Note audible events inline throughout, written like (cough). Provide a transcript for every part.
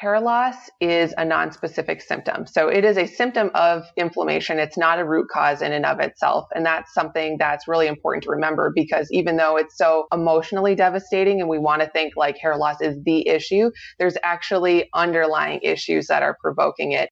hair loss is a non-specific symptom. So it is a symptom of inflammation. It's not a root cause in and of itself. And that's something that's really important to remember because even though it's so emotionally devastating and we want to think like hair loss is the issue, there's actually underlying issues that are provoking it.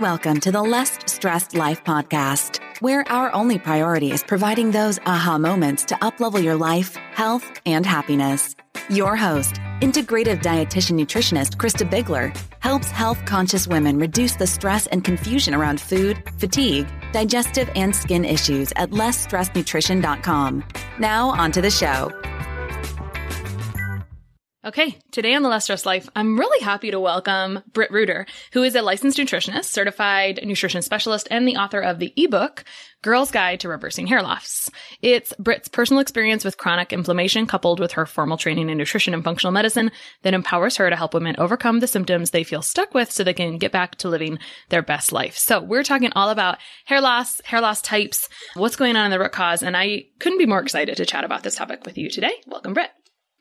Welcome to the Less Stressed Life podcast, where our only priority is providing those aha moments to uplevel your life, health, and happiness. Your host, integrative dietitian nutritionist Christa Biegler, helps health conscious women reduce the stress and confusion around food, fatigue, digestive, and skin issues at lessstressednutrition.com. Now, on to the show. Okay, today on the Less Stress Life, I'm really happy to welcome Britt Reuter, who is a licensed nutritionist, certified nutrition specialist, and the author of the ebook, Girl's Guide to Reversing Hair Loss. It's Britt's personal experience with chronic inflammation coupled with her formal training in nutrition and functional medicine that empowers her to help women overcome the symptoms they feel stuck with so they can get back to living their best life. So we're talking all about hair loss, hair loss types, what's going on in the root cause, and I couldn't be more excited to chat about this topic with you today. Welcome, Britt.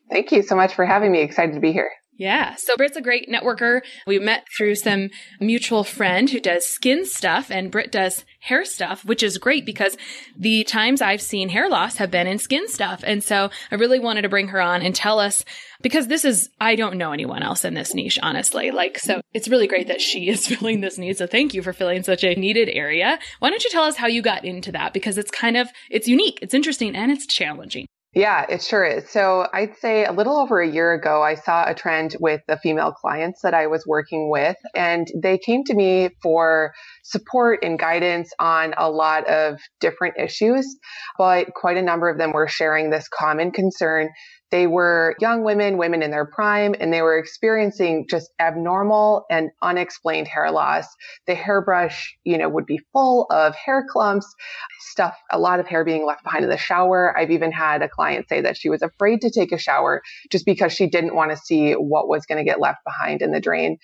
Thank you so much for having me. Excited to be here. Yeah. So Britt's a great networker. We met through some mutual friend who does skin stuff and Britt does hair stuff, which is great because the times I've seen hair loss have been in skin stuff. And so I really wanted to bring her on and tell us because this is, I don't know anyone else in this niche, honestly. Like, so it's really great that she (laughs) is filling this need. So thank you for filling such a needed area. Why don't you tell us how you got into that? Because it's kind of, it's unique, it's interesting, and it's challenging. Yeah, it sure is. So I'd say a little over a year ago, I saw a trend with the female clients that I was working with, and they came to me for support and guidance on a lot of different issues, but quite a number of them were sharing this common concern they were young women, women in their prime, and they were experiencing just abnormal and unexplained hair loss. The hairbrush, you know, would be full of hair clumps, stuff, a lot of hair being left behind in the shower. I've even had a client say that she was afraid to take a shower just because she didn't want to see what was going to get left behind in the drain.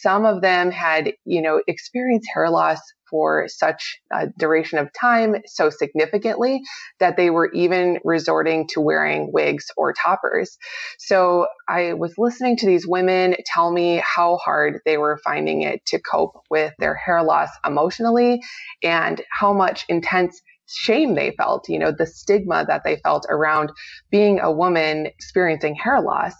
Some of them had, you know, experienced hair loss for such a duration of time so significantly that they were even resorting to wearing wigs or toppers. So I was listening to these women tell me how hard they were finding it to cope with their hair loss emotionally and how much intense shame they felt, you know, the stigma that they felt around being a woman experiencing hair loss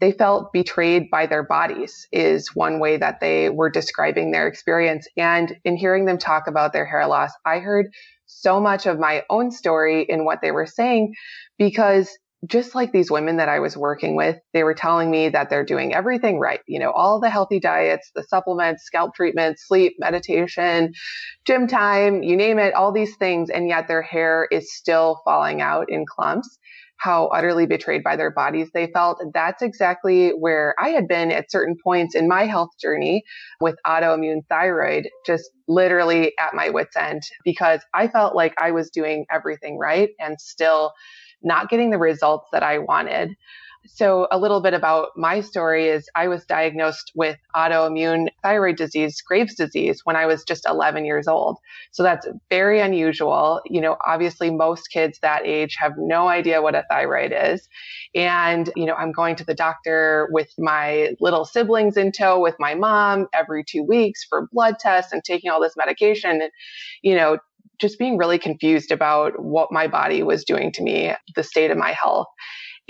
they felt betrayed by their bodies is one way that they were describing their experience. And in hearing them talk about their hair loss, I heard so much of my own story in what they were saying because just like these women that I was working with, they were telling me that they're doing everything right. You know, all the healthy diets, the supplements, scalp treatments, sleep, meditation, gym time, you name it, all these things. And yet their hair is still falling out in clumps how utterly betrayed by their bodies they felt. That's exactly where I had been at certain points in my health journey with autoimmune thyroid, just literally at my wits end because I felt like I was doing everything right and still not getting the results that I wanted. So, a little bit about my story is I was diagnosed with autoimmune thyroid disease, Graves' disease, when I was just 11 years old. So, that's very unusual. You know, obviously, most kids that age have no idea what a thyroid is. And, you know, I'm going to the doctor with my little siblings in tow with my mom every two weeks for blood tests and taking all this medication. And, you know, just being really confused about what my body was doing to me, the state of my health.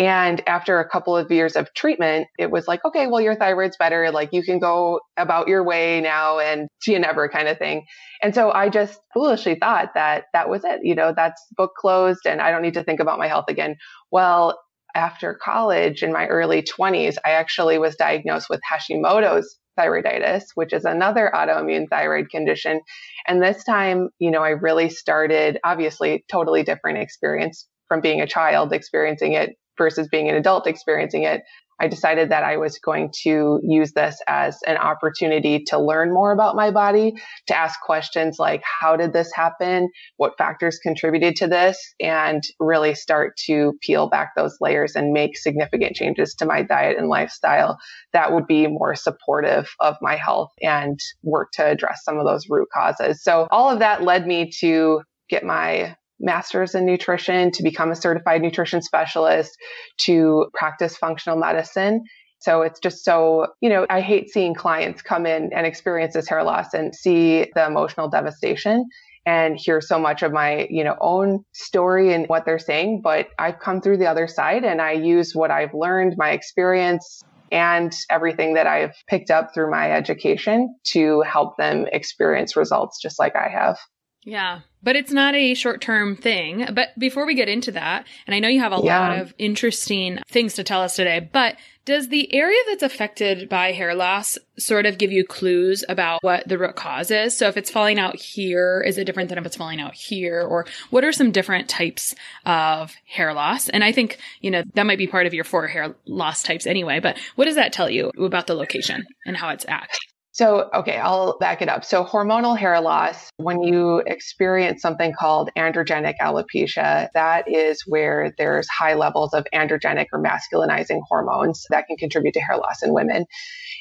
And after a couple of years of treatment, it was like, okay, well, your thyroid's better. Like you can go about your way now and see you never kind of thing. And so I just foolishly thought that that was it. You know, that's book closed and I don't need to think about my health again. Well, after college in my early 20s, I actually was diagnosed with Hashimoto's thyroiditis, which is another autoimmune thyroid condition. And this time, you know, I really started obviously totally different experience from being a child experiencing it versus being an adult experiencing it. I decided that I was going to use this as an opportunity to learn more about my body, to ask questions like, how did this happen? What factors contributed to this? And really start to peel back those layers and make significant changes to my diet and lifestyle that would be more supportive of my health and work to address some of those root causes. So all of that led me to get my master's in nutrition, to become a certified nutrition specialist, to practice functional medicine. So it's just so, you know, I hate seeing clients come in and experience this hair loss and see the emotional devastation and hear so much of my, you know, own story and what they're saying. But I've come through the other side and I use what I've learned, my experience, and everything that I've picked up through my education to help them experience results just like I have. Yeah. But it's not a short term thing. But before we get into that, and I know you have a yeah. lot of interesting things to tell us today, but does the area that's affected by hair loss sort of give you clues about what the root cause is? So if it's falling out here, is it different than if it's falling out here? Or what are some different types of hair loss? And I think, you know, that might be part of your four hair loss types anyway, but what does that tell you about the location and how it's at? So, okay, I'll back it up. So, hormonal hair loss, when you experience something called androgenic alopecia, that is where there's high levels of androgenic or masculinizing hormones that can contribute to hair loss in women.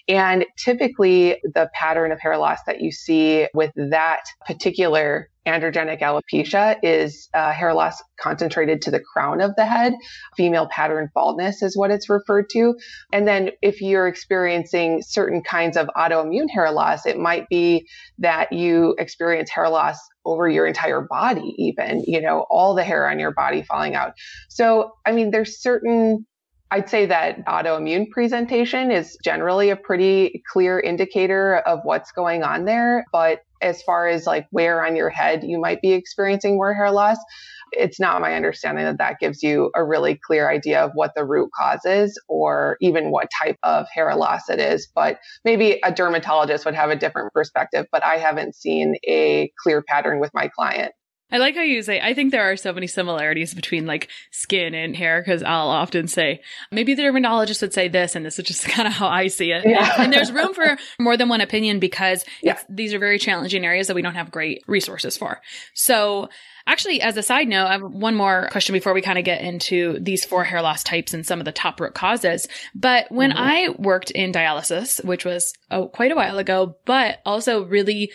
And typically, the pattern of hair loss that you see with that particular androgenic alopecia is uh, hair loss concentrated to the crown of the head. Female pattern baldness is what it's referred to. And then if you're experiencing certain kinds of autoimmune hair loss, it might be that you experience hair loss over your entire body, even, you know, all the hair on your body falling out. So, I mean, there's certain I'd say that autoimmune presentation is generally a pretty clear indicator of what's going on there. But as far as like where on your head you might be experiencing more hair loss, it's not my understanding that that gives you a really clear idea of what the root cause is or even what type of hair loss it is. But maybe a dermatologist would have a different perspective, but I haven't seen a clear pattern with my client. I like how you say, I think there are so many similarities between like skin and hair because I'll often say, maybe the dermatologist would say this, and this is just (laughs) kind of how I see it. Yeah. And, there's room for more than one opinion because yeah. these are very challenging areas that we don't have great resources for. So, Actually, as a side note, I have one more question before we kind of get into these four hair loss types and some of the top root causes. But when mm-hmm. I worked in dialysis, which was oh, quite a while ago, but also really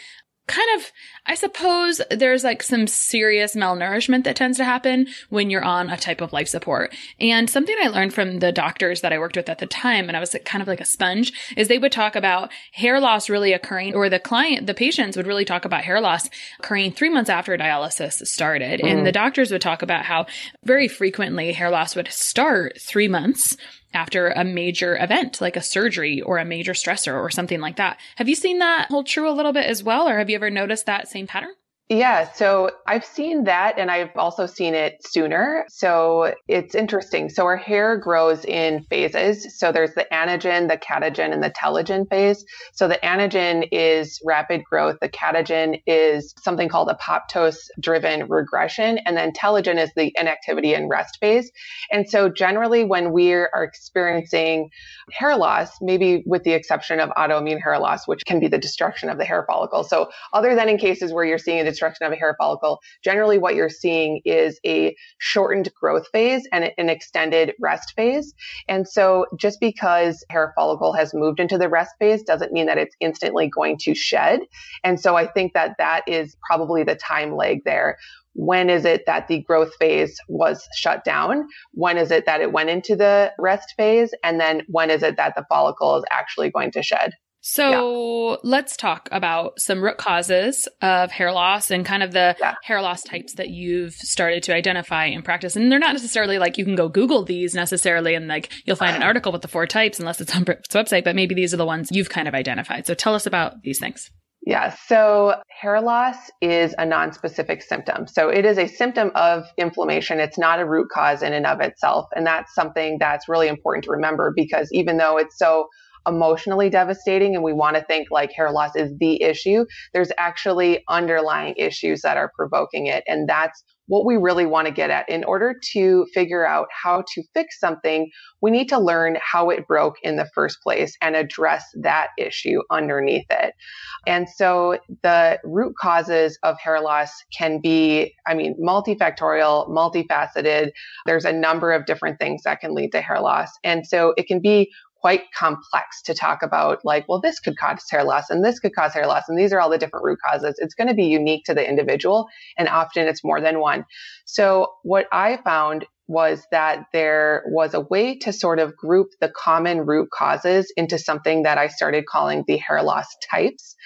kind of, I suppose there's like some serious malnourishment that tends to happen when you're on a type of life support. And something I learned from the doctors that I worked with at the time, and I was kind of like a sponge, is they would talk about hair loss really occurring, or the client, the patients would really talk about hair loss occurring three months after dialysis started. Mm. And the doctors would talk about how very frequently hair loss would start three months after a major event like a surgery or a major stressor or something like that. Have you seen that hold true a little bit as well, or have you ever noticed that same pattern? Yeah, so I've seen that and I've also seen it sooner. So it's interesting. So our hair grows in phases. So there's the anagen, the catagen, and the telogen phase. So the anagen is rapid growth. The catagen is something called apoptose driven regression. And then telogen is the inactivity and rest phase. And so generally when we are experiencing hair loss, maybe with the exception of autoimmune hair loss, which can be the destruction of the hair follicle. So other than in cases where you're seeing a obstruction of a hair follicle, generally what you're seeing is a shortened growth phase and an extended rest phase. And so just because hair follicle has moved into the rest phase doesn't mean that it's instantly going to shed. And so I think that that is probably the time lag there when is it that the growth phase was shut down? When is it that it went into the rest phase? And then when is it that the follicle is actually going to shed? So yeah. let's talk about some root causes of hair loss and kind of the yeah. hair loss types that you've started to identify in practice. And they're not necessarily like you can go Google these necessarily and like you'll find an (sighs) article with the four types unless it's on Britt's website, but maybe these are the ones you've kind of identified. So tell us about these things. Yeah. So hair loss is a non-specific symptom. So it is a symptom of inflammation. It's not a root cause in and of itself. And that's something that's really important to remember because even though it's so emotionally devastating and we want to think like hair loss is the issue, there's actually underlying issues that are provoking it. And that's what we really want to get at. In order to figure out how to fix something, we need to learn how it broke in the first place and address that issue underneath it. And so the root causes of hair loss can be, I mean, multifactorial, multifaceted. There's a number of different things that can lead to hair loss. And so it can be quite complex to talk about like, well, this could cause hair loss and this could cause hair loss. And these are all the different root causes. It's going to be unique to the individual. And often it's more than one. So what I found was that there was a way to sort of group the common root causes into something that I started calling the hair loss types.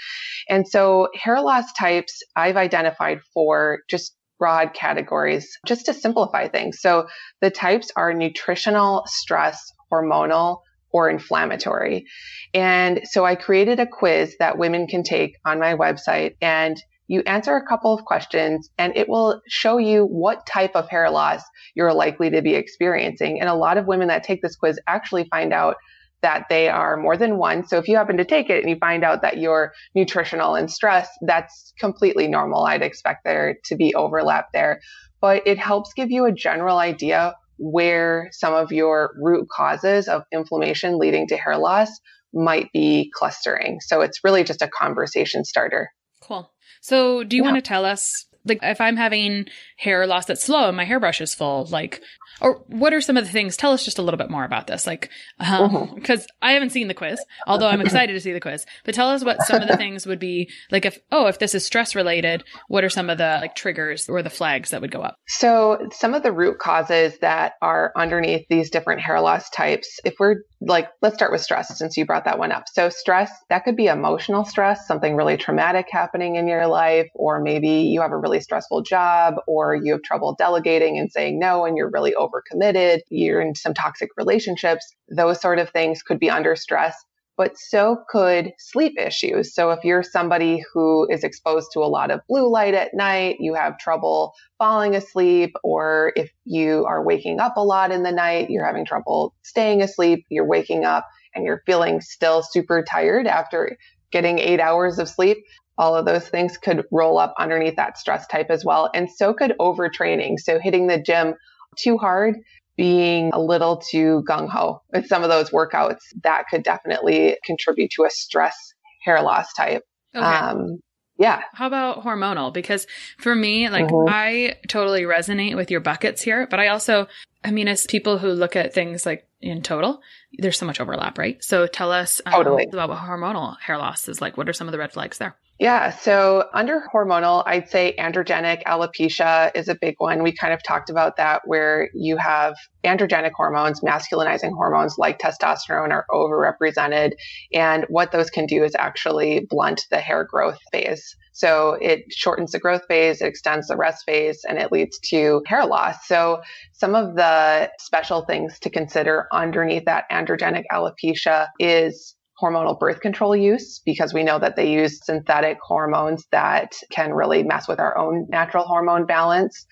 And so hair loss types I've identified four just broad categories just to simplify things. So the types are nutritional, stress, hormonal, or inflammatory. And so I created a quiz that women can take on my website and you answer a couple of questions and it will show you what type of hair loss you're likely to be experiencing. And a lot of women that take this quiz actually find out that they are more than one. So if you happen to take it and you find out that you're nutritional and stress, that's completely normal. I'd expect there to be overlap there, but it helps give you a general idea where some of your root causes of inflammation leading to hair loss might be clustering. So it's really just a conversation starter. Cool. So do you yeah. want to tell us like if I'm having hair loss that's slow and my hairbrush is full, like or what are some of the things? Tell us just a little bit more about this, like, because um, mm-hmm. I haven't seen the quiz, although I'm excited to see the quiz. But tell us what some of the (laughs) things would be, like, if oh, if this is stress related, what are some of the like triggers or the flags that would go up? So some of the root causes that are underneath these different hair loss types, if we're like, let's start with stress since you brought that one up. So stress that could be emotional stress, something really traumatic happening in your life, or maybe you have a really stressful job, or you have trouble delegating and saying no, and you're really overcommitted, you're in some toxic relationships, those sort of things could be under stress. But so could sleep issues. So if you're somebody who is exposed to a lot of blue light at night, you have trouble falling asleep, or if you are waking up a lot in the night, you're having trouble staying asleep, you're waking up and you're feeling still super tired after getting eight hours of sleep, all of those things could roll up underneath that stress type as well. And so could overtraining. So hitting the gym too hard, being a little too gung ho with some of those workouts, that could definitely contribute to a stress hair loss type. Okay. Um, yeah. How about hormonal? Because for me, like mm-hmm. I totally resonate with your buckets here, but I also, I mean, as people who look at things like in total, there's so much overlap, right? So tell us um, totally. about what hormonal hair loss is like. What are some of the red flags there? Yeah. So under hormonal, I'd say androgenic alopecia is a big one. We kind of talked about that where you have androgenic hormones, masculinizing hormones like testosterone are overrepresented. And what those can do is actually blunt the hair growth phase. So it shortens the growth phase, it extends the rest phase, and it leads to hair loss. So some of the special things to consider underneath that androgenic alopecia is hormonal birth control use because we know that they use synthetic hormones that can really mess with our own natural hormone balance.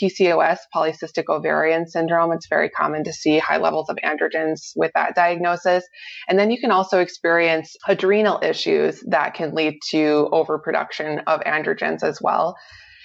PCOS, polycystic ovarian syndrome, it's very common to see high levels of androgens with that diagnosis. And then you can also experience adrenal issues that can lead to overproduction of androgens as well.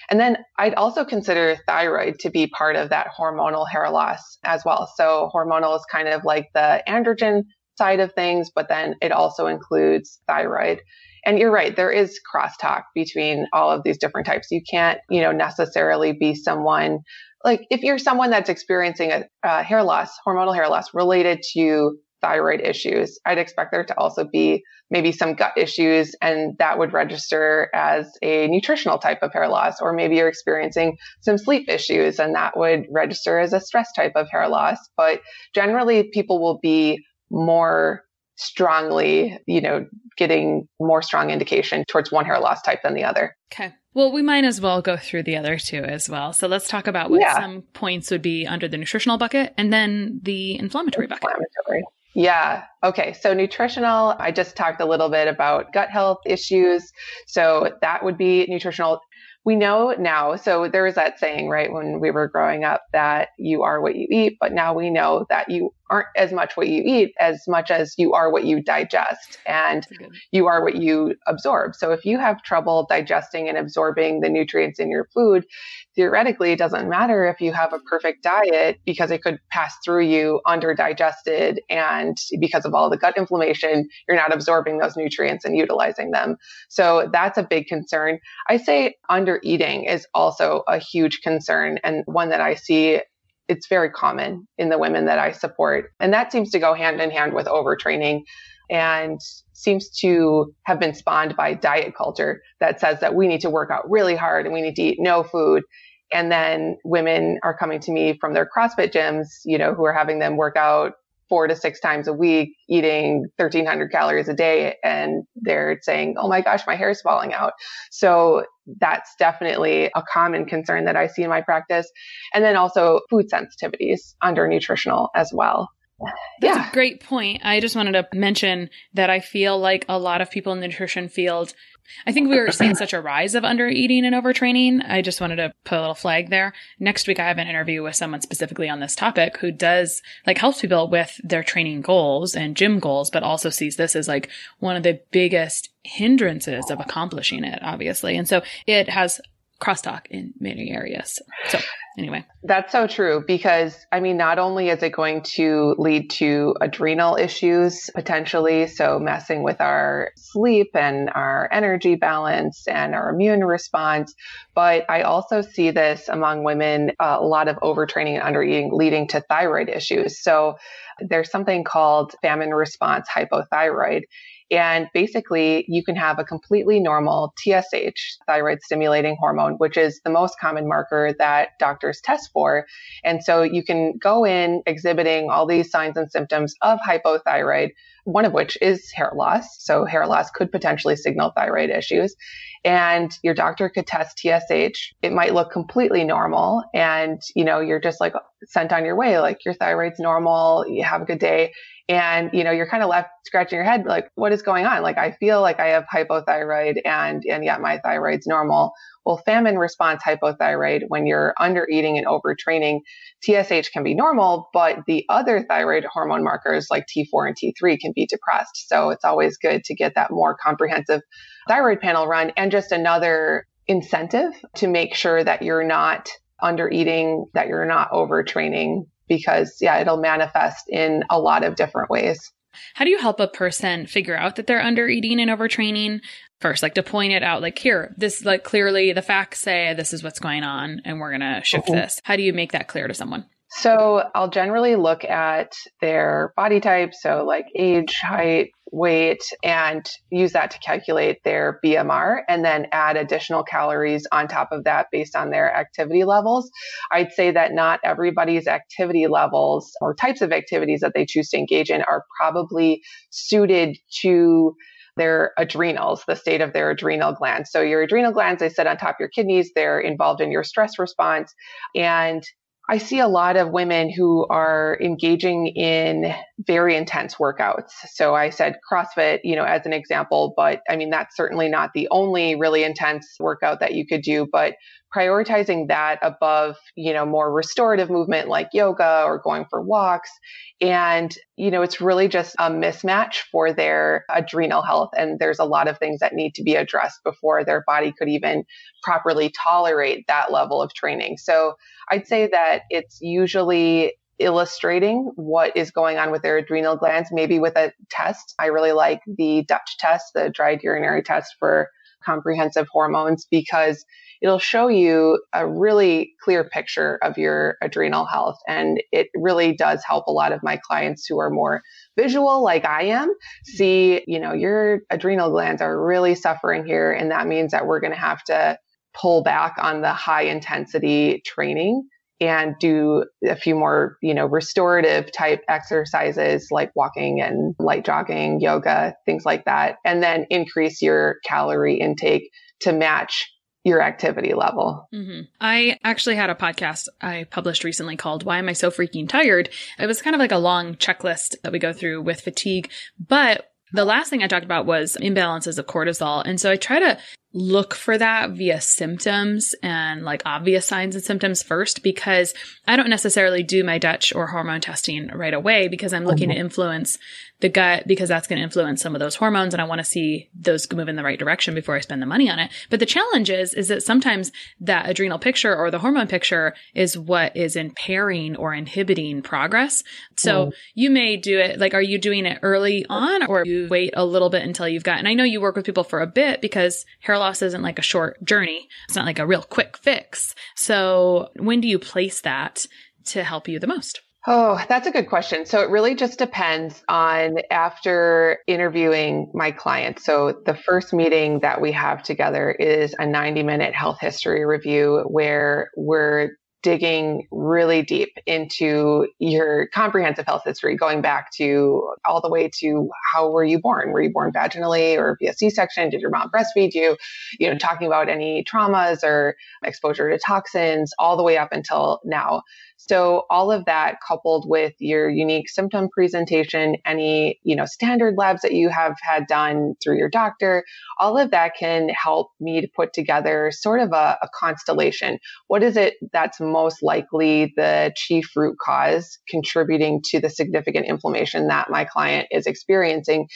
And then I'd also consider thyroid to be part of that hormonal hair loss as well. So hormonal is kind of like the androgen side of things, but then it also includes thyroid. And you're right, there is crosstalk between all of these different types. You can't, you know, necessarily be someone like if you're someone that's experiencing a, a hair loss, hormonal hair loss related to thyroid issues, I'd expect there to also be maybe some gut issues and that would register as a nutritional type of hair loss. Or maybe you're experiencing some sleep issues and that would register as a stress type of hair loss. But generally people will be more strongly, you know, getting more strong indication towards one hair loss type than the other. Okay. Well, we might as well go through the other two as well. So let's talk about what yeah. some points would be under the nutritional bucket and then the inflammatory bucket. Inflammatory. Yeah. Okay. So nutritional, I just talked a little bit about gut health issues. So that would be nutritional we know now, so there was that saying, right, when we were growing up that you are what you eat, but now we know that you aren't as much what you eat as much as you are what you digest and you are what you absorb. So if you have trouble digesting and absorbing the nutrients in your food, theoretically, it doesn't matter if you have a perfect diet because it could pass through you under digested. And because of all the gut inflammation, you're not absorbing those nutrients and utilizing them. So that's a big concern. I say under eating is also a huge concern and one that I see it's very common in the women that I support. And that seems to go hand in hand with overtraining and seems to have been spawned by diet culture that says that we need to work out really hard and we need to eat no food. And then women are coming to me from their CrossFit gyms, you know, who are having them work out four to six times a week, eating 1300 calories a day. And they're saying, Oh my gosh, my hair is falling out. So that's definitely a common concern that I see in my practice. And then also food sensitivities under nutritional as well. That's yeah. a great point. I just wanted to mention that I feel like a lot of people in the nutrition field I think we were seeing such a rise of under eating and overtraining. I just wanted to put a little flag there. Next week, I have an interview with someone specifically on this topic who does like helps people with their training goals and gym goals, but also sees this as like one of the biggest hindrances of accomplishing it, obviously. And so it has crosstalk in many areas. So anyway. That's so true because I mean, not only is it going to lead to adrenal issues potentially, so messing with our sleep and our energy balance and our immune response, but I also see this among women, uh, a lot of overtraining and undereating leading to thyroid issues. So there's something called famine response hypothyroid. And basically, you can have a completely normal TSH, thyroid stimulating hormone, which is the most common marker that doctors test for. And so you can go in exhibiting all these signs and symptoms of hypothyroid, one of which is hair loss. So hair loss could potentially signal thyroid issues. And your doctor could test TSH. It might look completely normal. And, you know, you're just like sent on your way, like your thyroid's normal. You have a good day and you know you're kind of left scratching your head like what is going on? Like i feel like i have hypothyroid and and yet my thyroid's normal. Well famine response hypothyroid when you're under eating and overtraining tsh can be normal but the other thyroid hormone markers like t4 and t3 can be depressed. So it's always good to get that more comprehensive thyroid panel run. And just another incentive to make sure that you're not under eating that you're not overtraining because yeah, it'll manifest in a lot of different ways. How do you help a person figure out that they're under eating and overtraining? First, like to point it out, like here, this like clearly the facts say this is what's going on and we're gonna shift mm-hmm. this. How do you make that clear to someone? So I'll generally look at their body type, so like age, height, weight, and use that to calculate their BMR and then add additional calories on top of that based on their activity levels. I'd say that not everybody's activity levels or types of activities that they choose to engage in are probably suited to their adrenals, the state of their adrenal glands. So your adrenal glands, they sit on top of your kidneys. They're involved in your stress response. And I see a lot of women who are engaging in very intense workouts. So I said CrossFit, you know, as an example, but I mean, that's certainly not the only really intense workout that you could do, but prioritizing that above, you know, more restorative movement like yoga or going for walks. And, you know, it's really just a mismatch for their adrenal health. And there's a lot of things that need to be addressed before their body could even properly tolerate that level of training. So I'd say that it's usually illustrating what is going on with their adrenal glands, maybe with a test. I really like the Dutch test, the dried urinary test for comprehensive hormones, because it'll show you a really clear picture of your adrenal health. And it really does help a lot of my clients who are more visual, like I am, see, you know, your adrenal glands are really suffering here. And that means that we're going to have to pull back on the high intensity training and do a few more, you know, restorative type exercises like walking and light jogging, yoga, things like that. And then increase your calorie intake to match your activity level. Mm-hmm. I actually had a podcast I published recently called Why Am I So Freaking Tired? It was kind of like a long checklist that we go through with fatigue, but the last thing I talked about was imbalances of cortisol. And so I try to look for that via symptoms and like obvious signs and symptoms first because I don't necessarily do my Dutch or hormone testing right away because I'm looking mm-hmm. to influence the gut because that's going to influence some of those hormones and I want to see those move in the right direction before I spend the money on it. But the challenge is, is that sometimes that adrenal picture or the hormone picture is what is impairing or inhibiting progress. So mm. you may do it, like, are you doing it early on or you wait a little bit until you've got, and I know you work with people for a bit because hair loss isn't like a short journey. It's not like a real quick fix. So when do you place that to help you the most? Oh, that's a good question. So it really just depends on after interviewing my client. So the first meeting that we have together is a 90 minute health history review where we're digging really deep into your comprehensive health history, going back to all the way to how were you born? Were you born vaginally or via C-section? Did your mom breastfeed you? You know, talking about any traumas or exposure to toxins all the way up until now. So all of that coupled with your unique symptom presentation, any, you know, standard labs that you have had done through your doctor, all of that can help me to put together sort of a, a constellation. What is it that's most likely the chief root cause contributing to the significant inflammation that my client is experiencing?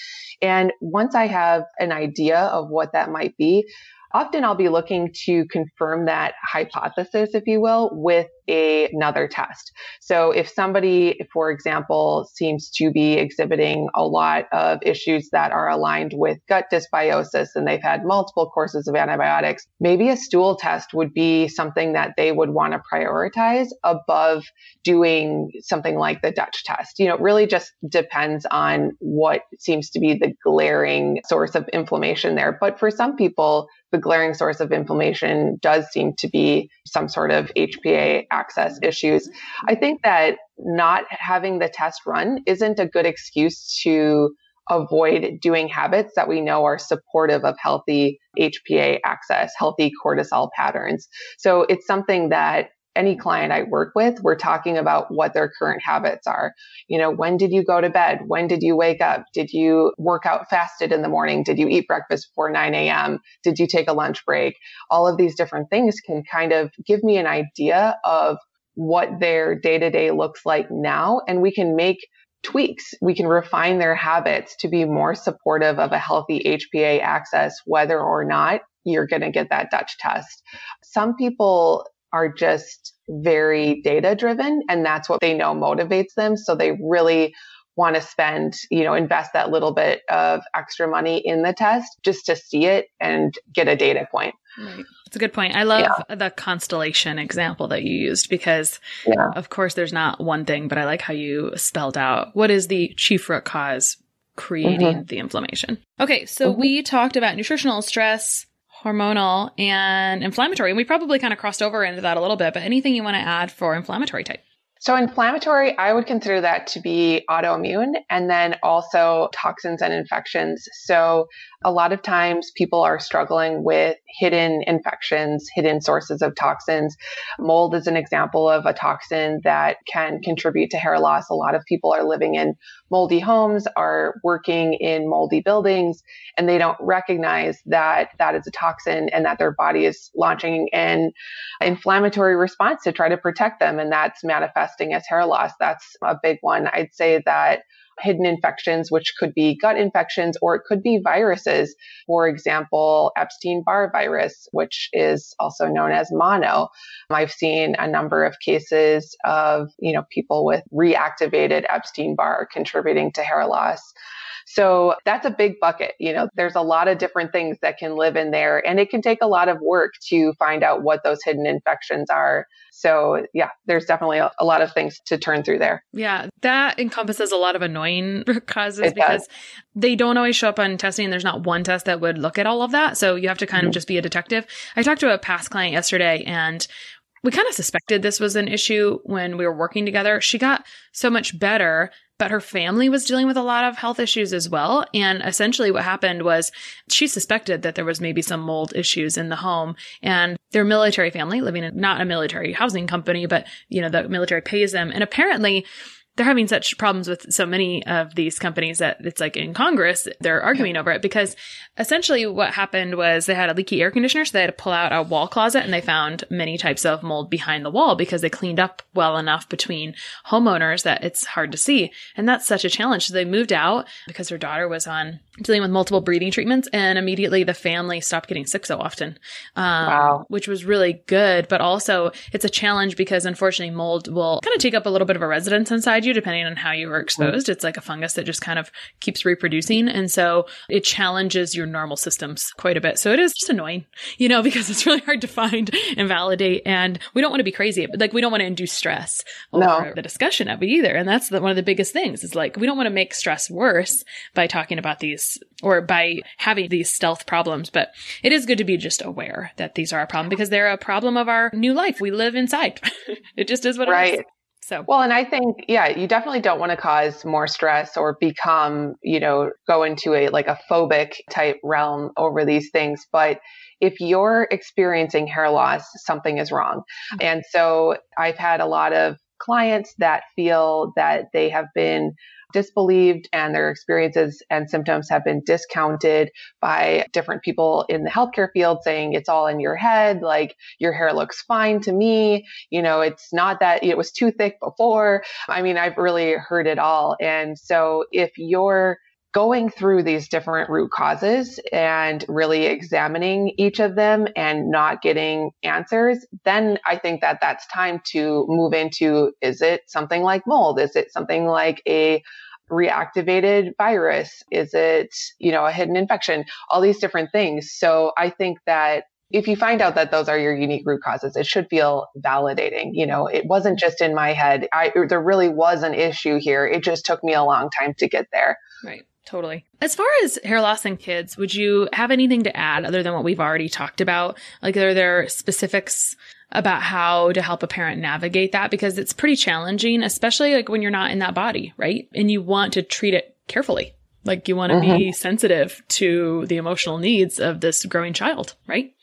And once I have an idea of what that might be, often I'll be looking to confirm that hypothesis, if you will, with a, another test. So if somebody, for example, seems to be exhibiting a lot of issues that are aligned with gut dysbiosis and they've had multiple courses of antibiotics, maybe a stool test would be something that they would want to prioritize above doing something like the Dutch test. You know, it really just depends on what seems to be the glaring source of inflammation there. But for some people, the glaring source of inflammation does seem to be some sort of HPA axis issues. I think that not having the test run isn't a good excuse to avoid doing habits that we know are supportive of healthy HPA axis, healthy cortisol patterns. So it's something that any client I work with, we're talking about what their current habits are. You know, when did you go to bed? When did you wake up? Did you work out fasted in the morning? Did you eat breakfast before 9 a.m.? Did you take a lunch break? All of these different things can kind of give me an idea of what their day to day looks like now. And we can make tweaks. We can refine their habits to be more supportive of a healthy HPA axis, whether or not you're going to get that Dutch test. Some people are just very data driven and that's what they know motivates them. So they really want to spend, you know, invest that little bit of extra money in the test just to see it and get a data point. Right. That's a good point. I love yeah. the constellation example that you used because, yeah. of course, there's not one thing, but I like how you spelled out what is the chief root cause creating mm-hmm. the inflammation. Okay, so mm-hmm. we talked about nutritional stress, hormonal, and inflammatory. And we probably kind of crossed over into that a little bit, but anything you want to add for inflammatory type? So inflammatory, I would consider that to be autoimmune and then also toxins and infections. So a lot of times people are struggling with hidden infections, hidden sources of toxins. Mold is an example of a toxin that can contribute to hair loss. A lot of people are living in moldy homes, are working in moldy buildings, and they don't recognize that that is a toxin and that their body is launching an inflammatory response to try to protect them. And that's manifesting as hair loss. That's a big one. I'd say that hidden infections, which could be gut infections or it could be viruses. For example, Epstein Barr virus, which is also known as mono. I've seen a number of cases of, you know, people with reactivated Epstein Barr contributing to hair loss. So that's a big bucket. You know, there's a lot of different things that can live in there and it can take a lot of work to find out what those hidden infections are. So yeah, there's definitely a, a lot of things to turn through there. Yeah, that encompasses a lot of annoying (laughs) causes it because does. they don't always show up on testing. There's not one test that would look at all of that. So you have to kind mm-hmm. of just be a detective. I talked to a past client yesterday and we kind of suspected this was an issue when we were working together. She got so much better but her family was dealing with a lot of health issues as well. And essentially what happened was she suspected that there was maybe some mold issues in the home and their military family living in not a military housing company, but you know, the military pays them. And apparently they're having such problems with so many of these companies that it's like in Congress, they're arguing over it because essentially what happened was they had a leaky air conditioner. So they had to pull out a wall closet and they found many types of mold behind the wall because they cleaned up well enough between homeowners that it's hard to see. And that's such a challenge. So they moved out because her daughter was on dealing with multiple breeding treatments and immediately the family stopped getting sick so often. Um, wow. which was really good, but also it's a challenge because unfortunately mold will kind of take up a little bit of a residence inside you depending on how you were exposed. It's like a fungus that just kind of keeps reproducing. And so it challenges your normal systems quite a bit. So it is just annoying, you know, (laughs) because it's really hard to find and validate. And we don't want to be crazy. Like we don't want to induce stress over no. the discussion of it either. And that's the, one of the biggest things is like, we don't want to make stress worse by talking about these or by having these stealth problems. But it is good to be just aware that these are a problem because they're a problem of our new life. We live inside. (laughs) it just is what right. it is. So, well, and I think, yeah, you definitely don't want to cause more stress or become, you know, go into a like a phobic type realm over these things. But if you're experiencing hair loss, something is wrong. Mm-hmm. And so I've had a lot of clients that feel that they have been disbelieved and their experiences and symptoms have been discounted by different people in the healthcare field saying it's all in your head. Like your hair looks fine to me. You know, it's not that it was too thick before. I mean, I've really heard it all. And so if you're going through these different root causes and really examining each of them and not getting answers, then I think that that's time to move into is it something like mold? Is it something like a reactivated virus? Is it, you know, a hidden infection? All these different things. So I think that if you find out that those are your unique root causes, it should feel validating. You know, it wasn't just in my head. I, there really was an issue here. It just took me a long time to get there. Right. Totally. As far as hair loss in kids, would you have anything to add other than what we've already talked about? Like, are there specifics about how to help a parent navigate that? Because it's pretty challenging, especially like when you're not in that body, right? And you want to treat it carefully. Like you want to mm-hmm. be sensitive to the emotional needs of this growing child, right?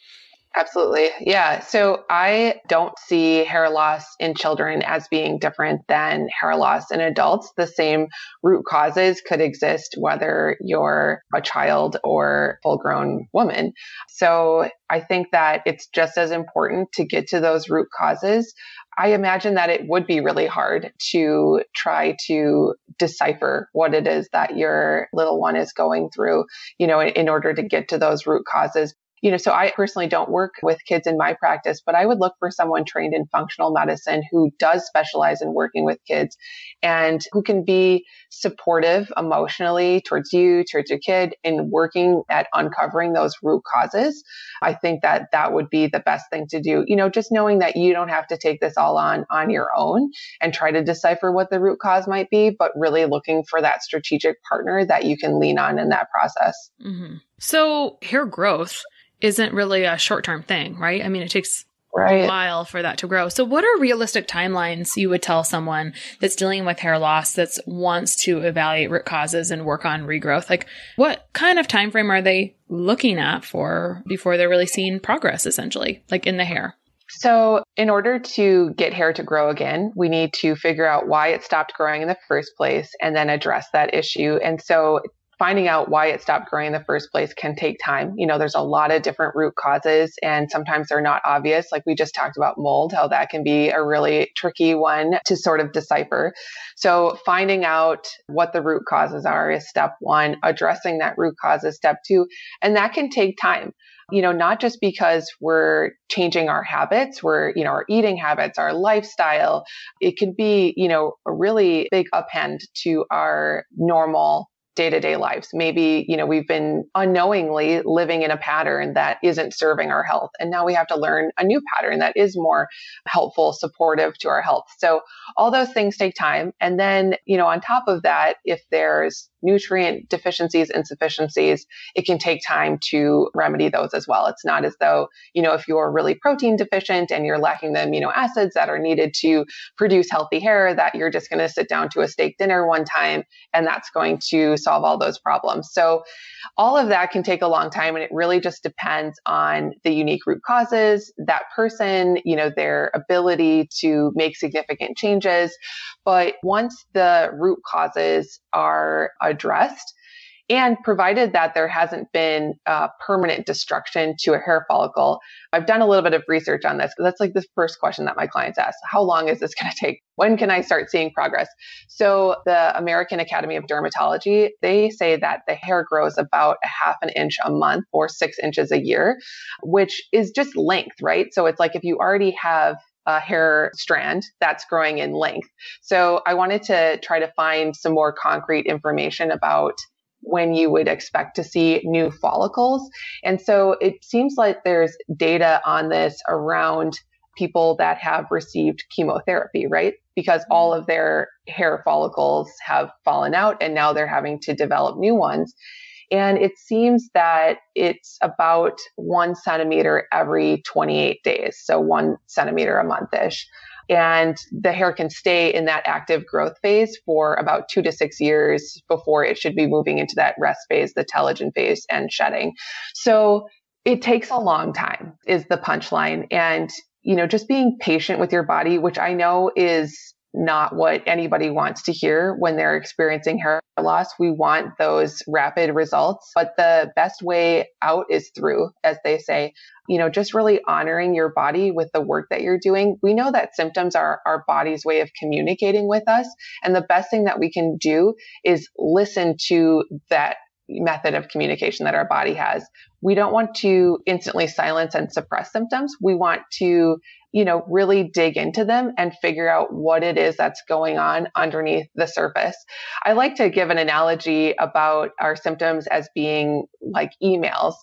Absolutely. Yeah. So I don't see hair loss in children as being different than hair loss in adults. The same root causes could exist whether you're a child or full grown woman. So I think that it's just as important to get to those root causes. I imagine that it would be really hard to try to decipher what it is that your little one is going through, you know, in, in order to get to those root causes you know, so I personally don't work with kids in my practice, but I would look for someone trained in functional medicine who does specialize in working with kids and who can be supportive emotionally towards you, towards your kid in working at uncovering those root causes. I think that that would be the best thing to do. You know, just knowing that you don't have to take this all on on your own and try to decipher what the root cause might be, but really looking for that strategic partner that you can lean on in that process. Mm-hmm. So hair growth isn't really a short term thing, right? I mean, it takes right. a while for that to grow. So, what are realistic timelines you would tell someone that's dealing with hair loss that wants to evaluate root causes and work on regrowth? Like, what kind of time frame are they looking at for before they're really seeing progress, essentially, like in the hair? So, in order to get hair to grow again, we need to figure out why it stopped growing in the first place and then address that issue. And so, finding out why it stopped growing in the first place can take time. You know, there's a lot of different root causes and sometimes they're not obvious. Like we just talked about mold, how that can be a really tricky one to sort of decipher. So finding out what the root causes are is step one. Addressing that root cause is step two. And that can take time you know, not just because we're changing our habits, we're, you know, our eating habits, our lifestyle. It could be, you know, a really big upend to our normal day to day lives. Maybe, you know, we've been unknowingly living in a pattern that isn't serving our health. And now we have to learn a new pattern that is more helpful, supportive to our health. So all those things take time. And then, you know, on top of that, if there's nutrient deficiencies, insufficiencies, it can take time to remedy those as well. It's not as though, you know, if you're really protein deficient and you're lacking the amino acids that are needed to produce healthy hair, that you're just going to sit down to a steak dinner one time and that's going to solve all those problems. So all of that can take a long time and it really just depends on the unique root causes, that person, you know, their ability to make significant changes. But once the root causes are addressed, and provided that there hasn't been uh, permanent destruction to a hair follicle, I've done a little bit of research on this. That's like the first question that my clients ask. How long is this going to take? When can I start seeing progress? So the American Academy of Dermatology, they say that the hair grows about a half an inch a month or six inches a year, which is just length, right? So it's like if you already have a hair strand that's growing in length. So I wanted to try to find some more concrete information about when you would expect to see new follicles. And so it seems like there's data on this around people that have received chemotherapy, right? Because mm-hmm. all of their hair follicles have fallen out and now they're having to develop new ones. And it seems that it's about one centimeter every 28 days. So one centimeter a month ish and the hair can stay in that active growth phase for about two to six years before it should be moving into that rest phase, the telogen phase, and shedding. So it takes a long time, is the punchline. And, you know, just being patient with your body, which I know is not what anybody wants to hear when they're experiencing hair loss. We want those rapid results, but the best way out is through, as they say. You know, just really honoring your body with the work that you're doing. We know that symptoms are our body's way of communicating with us. And the best thing that we can do is listen to that method of communication that our body has. We don't want to instantly silence and suppress symptoms. We want to you know, really dig into them and figure out what it is that's going on underneath the surface. I like to give an analogy about our symptoms as being like emails.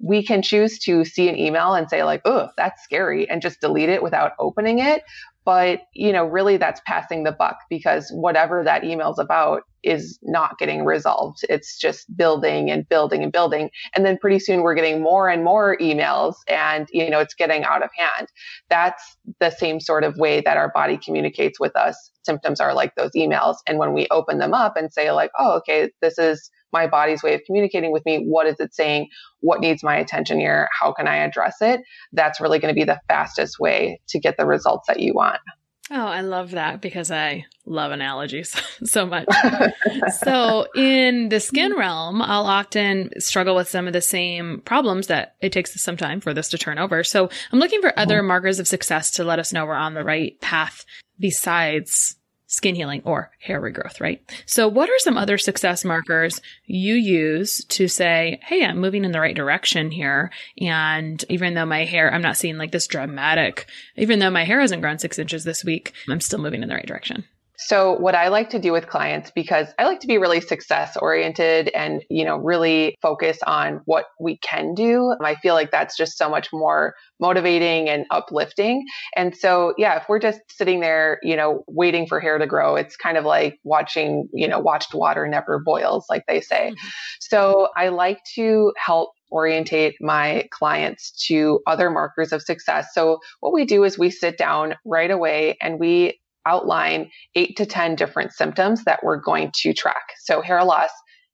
We can choose to see an email and say like, "Oh, that's scary," and just delete it without opening it. But, you know, really that's passing the buck because whatever that email's about is not getting resolved. It's just building and building and building. And then pretty soon we're getting more and more emails and, you know, it's getting out of hand. That's the same sort of way that our body communicates with us. Symptoms are like those emails. And when we open them up and say like, oh, okay, this is my body's way of communicating with me. What is it saying? What needs my attention here? How can I address it? That's really going to be the fastest way to get the results that you want. Oh, I love that because I love analogies (laughs) so much. (laughs) so, in the skin realm, I'll often struggle with some of the same problems that it takes some time for this to turn over. So, I'm looking for other mm-hmm. markers of success to let us know we're on the right path besides skin healing or hair regrowth, right? So what are some other success markers you use to say, Hey, I'm moving in the right direction here. And even though my hair, I'm not seeing like this dramatic, even though my hair hasn't grown six inches this week, I'm still moving in the right direction. So what I like to do with clients because I like to be really success oriented and, you know, really focus on what we can do. I feel like that's just so much more motivating and uplifting. And so, yeah, if we're just sitting there, you know, waiting for hair to grow, it's kind of like watching, you know, watched water never boils, like they say. Mm-hmm. So I like to help orientate my clients to other markers of success. So what we do is we sit down right away and we outline eight to 10 different symptoms that we're going to track. So hair loss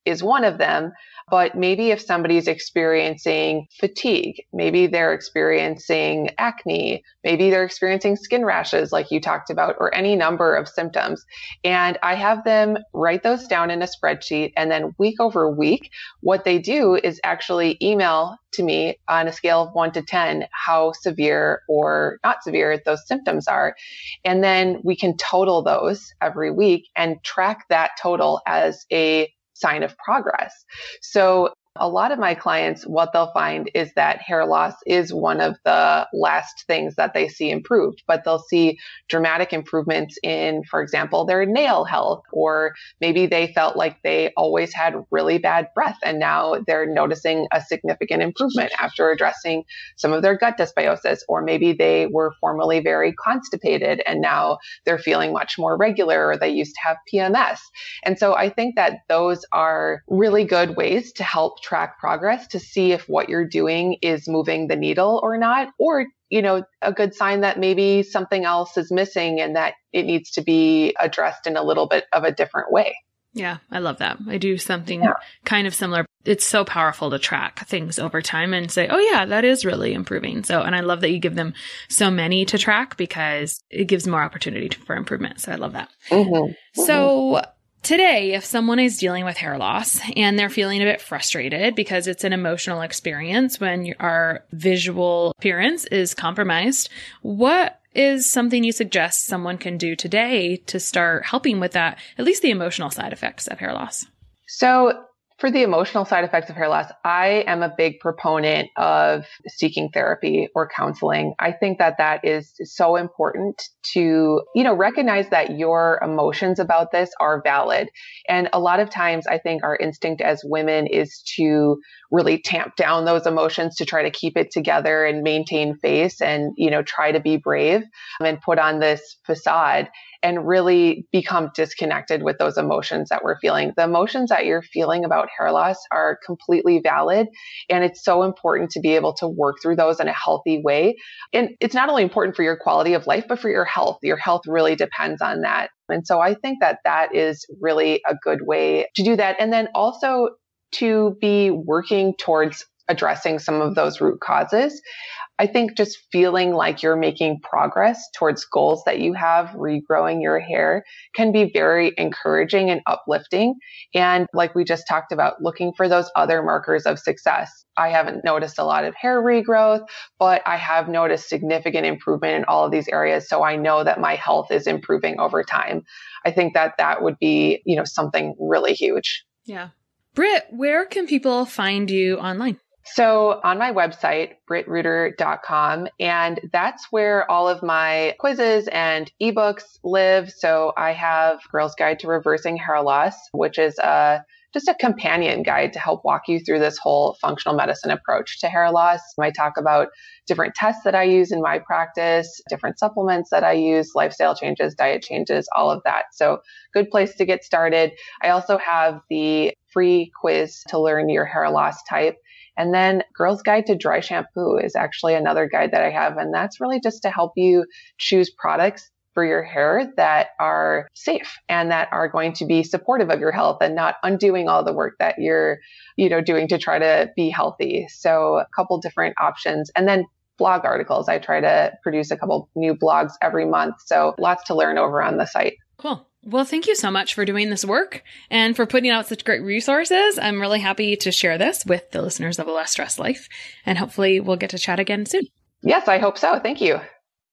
is one of them. But maybe if somebody's experiencing fatigue, maybe they're experiencing acne, maybe they're experiencing skin rashes, like you talked about, or any number of symptoms. And I have them write those down in a spreadsheet. And then week over week, what they do is actually email to me on a scale of one to 10 how severe or not severe those symptoms are. And then we can total those every week and track that total as a sign of progress. So a lot of my clients, what they'll find is that hair loss is one of the last things that they see improved, but they'll see dramatic improvements in, for example, their nail health, or maybe they felt like they always had really bad breath and now they're noticing a significant improvement after addressing some of their gut dysbiosis, or maybe they were formerly very constipated and now they're feeling much more regular, or they used to have PMS. And so I think that those are really good ways to help track progress to see if what you're doing is moving the needle or not, or you know, a good sign that maybe something else is missing and that it needs to be addressed in a little bit of a different way. Yeah, I love that. I do something yeah. kind of similar. It's so powerful to track things over time and say, oh, yeah, that is really improving. So, and I love that you give them so many to track because it gives more opportunity for improvement. So, I love that. Mm-hmm. Mm-hmm. So, Today, if someone is dealing with hair loss and they're feeling a bit frustrated because it's an emotional experience when our visual appearance is compromised, what is something you suggest someone can do today to start helping with that, at least the emotional side effects of hair loss? So, for the emotional side effects of hair loss, I am a big proponent of seeking therapy or counseling. I think that that is so important to, you know, recognize that your emotions about this are valid. And a lot of times I think our instinct as women is to really tamp down those emotions to try to keep it together and maintain face and, you know, try to be brave and put on this facade and really become disconnected with those emotions that we're feeling. The emotions that you're feeling about hair loss are completely valid. And it's so important to be able to work through those in a healthy way. And it's not only important for your quality of life, but for your health. Your health really depends on that. And so I think that that is really a good way to do that. And then also to be working towards addressing some of those root causes. I think just feeling like you're making progress towards goals that you have, regrowing your hair can be very encouraging and uplifting. And like we just talked about, looking for those other markers of success. I haven't noticed a lot of hair regrowth, but I have noticed significant improvement in all of these areas. So I know that my health is improving over time. I think that that would be, you know, something really huge. Yeah. Britt, where can people find you online? So on my website, brittreuter.com, and that's where all of my quizzes and ebooks live. So I have Girl's Guide to Reversing Hair Loss, which is a just a companion guide to help walk you through this whole functional medicine approach to hair loss. I talk about different tests that I use in my practice, different supplements that I use, lifestyle changes, diet changes, all of that. So good place to get started. I also have the free quiz to learn your hair loss type. And then Girl's Guide to Dry Shampoo is actually another guide that I have. And that's really just to help you choose products for your hair that are safe and that are going to be supportive of your health and not undoing all the work that you're, you know, doing to try to be healthy. So a couple different options. And then blog articles. I try to produce a couple new blogs every month. So lots to learn over on the site. Cool. Well, thank you so much for doing this work and for putting out such great resources. I'm really happy to share this with the listeners of A Less Stressed Life, and hopefully we'll get to chat again soon. Yes, I hope so. Thank you.